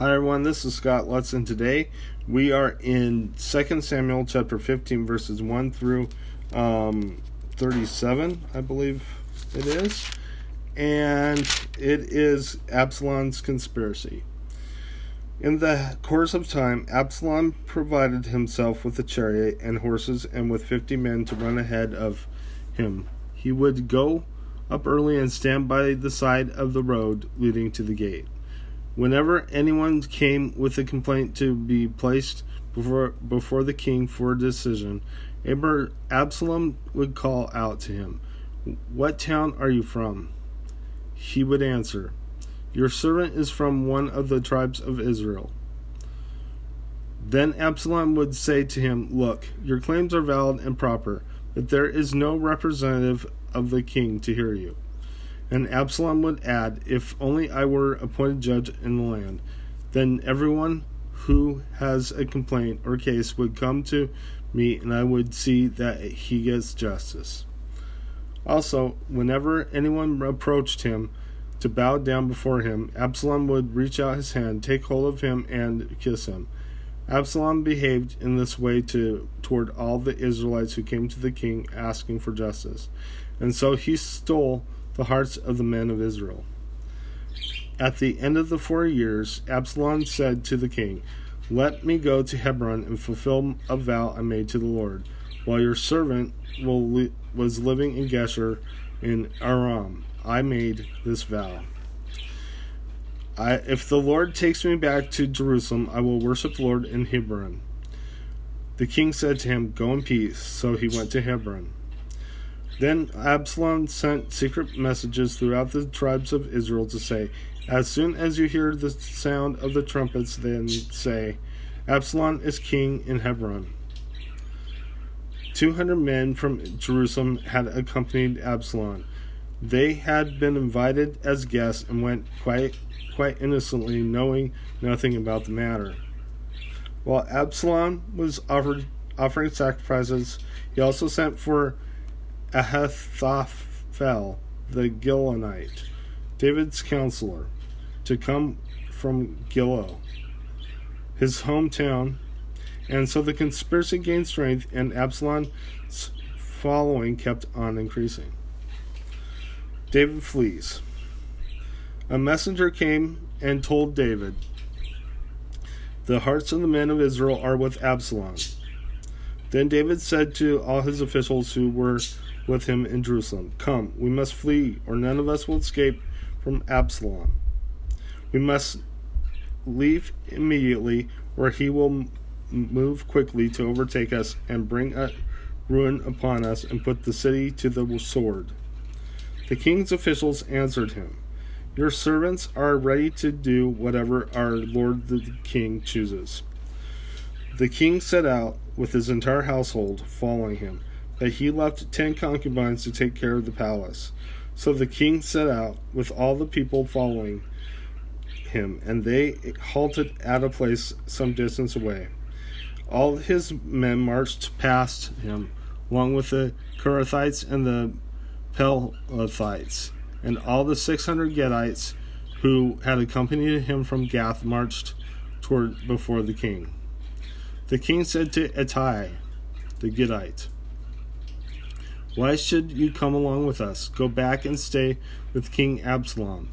Hi everyone, this is Scott Lutz, and today we are in 2 Samuel chapter 15, verses 1 through um, 37, I believe it is. And it is Absalom's conspiracy. In the course of time, Absalom provided himself with a chariot and horses and with 50 men to run ahead of him. He would go up early and stand by the side of the road leading to the gate. Whenever anyone came with a complaint to be placed before before the king for a decision, Absalom would call out to him, "What town are you from?" He would answer, "Your servant is from one of the tribes of Israel." Then Absalom would say to him, Look, your claims are valid and proper, but there is no representative of the king to hear you. And Absalom would add, If only I were appointed judge in the land, then everyone who has a complaint or case would come to me, and I would see that he gets justice. Also, whenever anyone approached him to bow down before him, Absalom would reach out his hand, take hold of him, and kiss him. Absalom behaved in this way to toward all the Israelites who came to the king asking for justice. And so he stole the hearts of the men of Israel. At the end of the four years, Absalom said to the king, Let me go to Hebron and fulfill a vow I made to the Lord, while your servant was living in Geshur in Aram. I made this vow. I, if the Lord takes me back to Jerusalem, I will worship the Lord in Hebron. The king said to him, Go in peace. So he went to Hebron. Then Absalom sent secret messages throughout the tribes of Israel to say, As soon as you hear the sound of the trumpets, then say, Absalom is king in Hebron. 200 men from Jerusalem had accompanied Absalom. They had been invited as guests and went quite, quite innocently, knowing nothing about the matter. While Absalom was offered, offering sacrifices, he also sent for Ahithophel the Gilonite, David's counselor, to come from Gilo, his hometown, and so the conspiracy gained strength, and Absalom's following kept on increasing. David flees. A messenger came and told David, The hearts of the men of Israel are with Absalom. Then David said to all his officials who were with him in Jerusalem. Come, we must flee, or none of us will escape from Absalom. We must leave immediately, or he will move quickly to overtake us and bring ruin upon us and put the city to the sword. The king's officials answered him, Your servants are ready to do whatever our lord the king chooses. The king set out with his entire household following him that he left ten concubines to take care of the palace. So the king set out with all the people following him, and they halted at a place some distance away. All his men marched past him, along with the Kerethites and the Pelethites, and all the six hundred Gadites who had accompanied him from Gath marched toward before the king. The king said to Ittai, the Gittite, why should you come along with us? Go back and stay with King Absalom.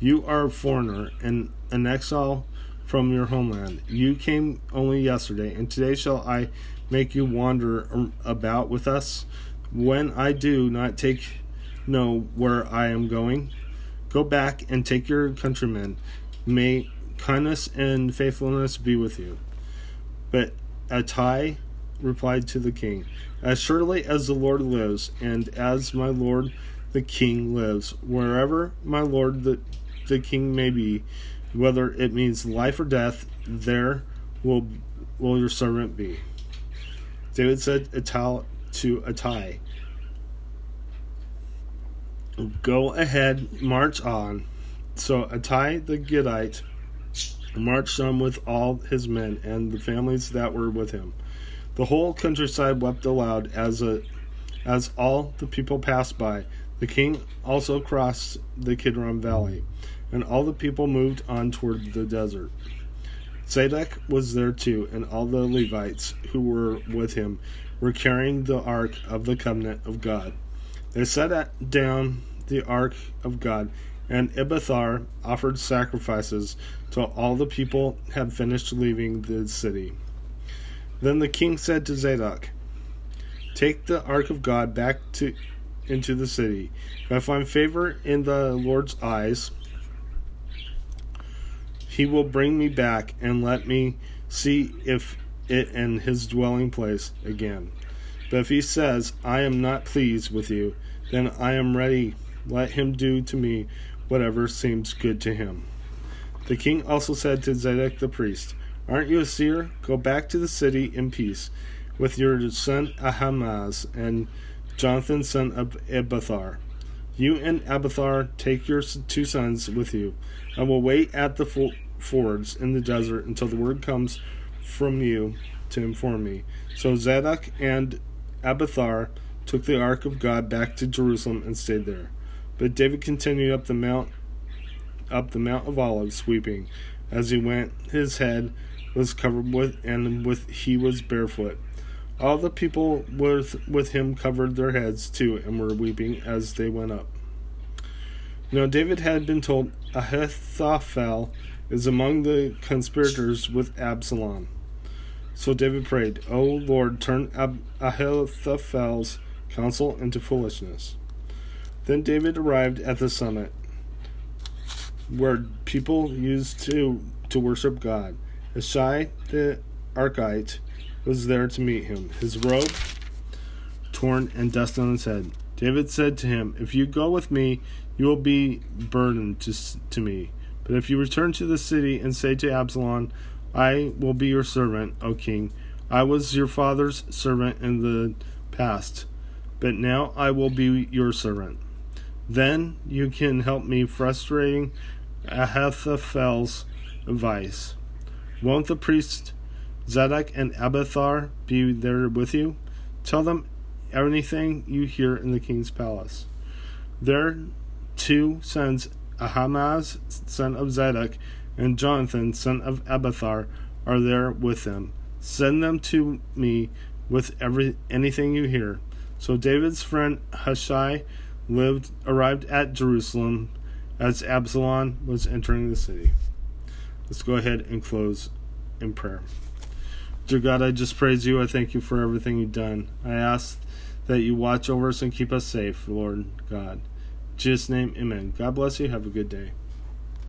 You are a foreigner and an exile from your homeland. You came only yesterday, and today shall I make you wander about with us? When I do not take know where I am going, go back and take your countrymen. May kindness and faithfulness be with you. But Ittai replied to the king, As surely as the Lord lives, and as my lord the king lives, wherever my lord the, the king may be, whether it means life or death, there will will your servant be. David said Atal to Ittai, Go ahead, march on. So Ittai the Gittite marched on with all his men and the families that were with him. The whole countryside wept aloud as a, as all the people passed by. The king also crossed the Kidron Valley, and all the people moved on toward the desert. Zadok was there too, and all the Levites who were with him were carrying the ark of the covenant of God. They set down the ark of God, and Abiathar offered sacrifices till all the people had finished leaving the city. Then the king said to Zadok, Take the ark of God back to into the city. If I find favor in the Lord's eyes, he will bring me back and let me see if it and his dwelling place again. But if he says, I am not pleased with you, then I am ready. Let him do to me whatever seems good to him. The king also said to Zadok the priest, Aren't you a seer? Go back to the city in peace with your son Ahimaaz and Jonathan son of Abiathar. You and Abiathar take your two sons with you. I will wait at the fords in the desert until the word comes from you to inform me. So Zadok and Abiathar took the ark of God back to Jerusalem and stayed there. But David continued up the mount up the Mount of Olives weeping. As he went, his head was covered with and with he was barefoot. All the people with with him covered their heads too and were weeping as they went up. Now David had been told Ahithophel is among the conspirators with Absalom. So David prayed, O Lord, turn Ab- Ahithophel's counsel into foolishness. Then David arrived at the summit where people used to, to worship God. Hushai the Arkite was there to meet him, his robe torn and dust on his head. David said to him, If you go with me, you will be burdened to, to me. But if you return to the city and say to Absalom, I will be your servant, O king. I was your father's servant in the past, but now I will be your servant. Then you can help me frustrating Ahithophel's advice. Won't the priests Zadok and Abiathar be there with you? Tell them anything you hear in the king's palace. Their two sons, Ahimaaz, son of Zadok, and Jonathan, son of Abiathar, are there with them. Send them to me with every anything you hear. So David's friend Hushai lived arrived at Jerusalem as Absalom was entering the city. Let's go ahead and close in prayer. Dear God, I just praise you. I thank you for everything you've done. I ask that you watch over us and keep us safe, Lord God. In Jesus' name, amen. God bless you. Have a good day.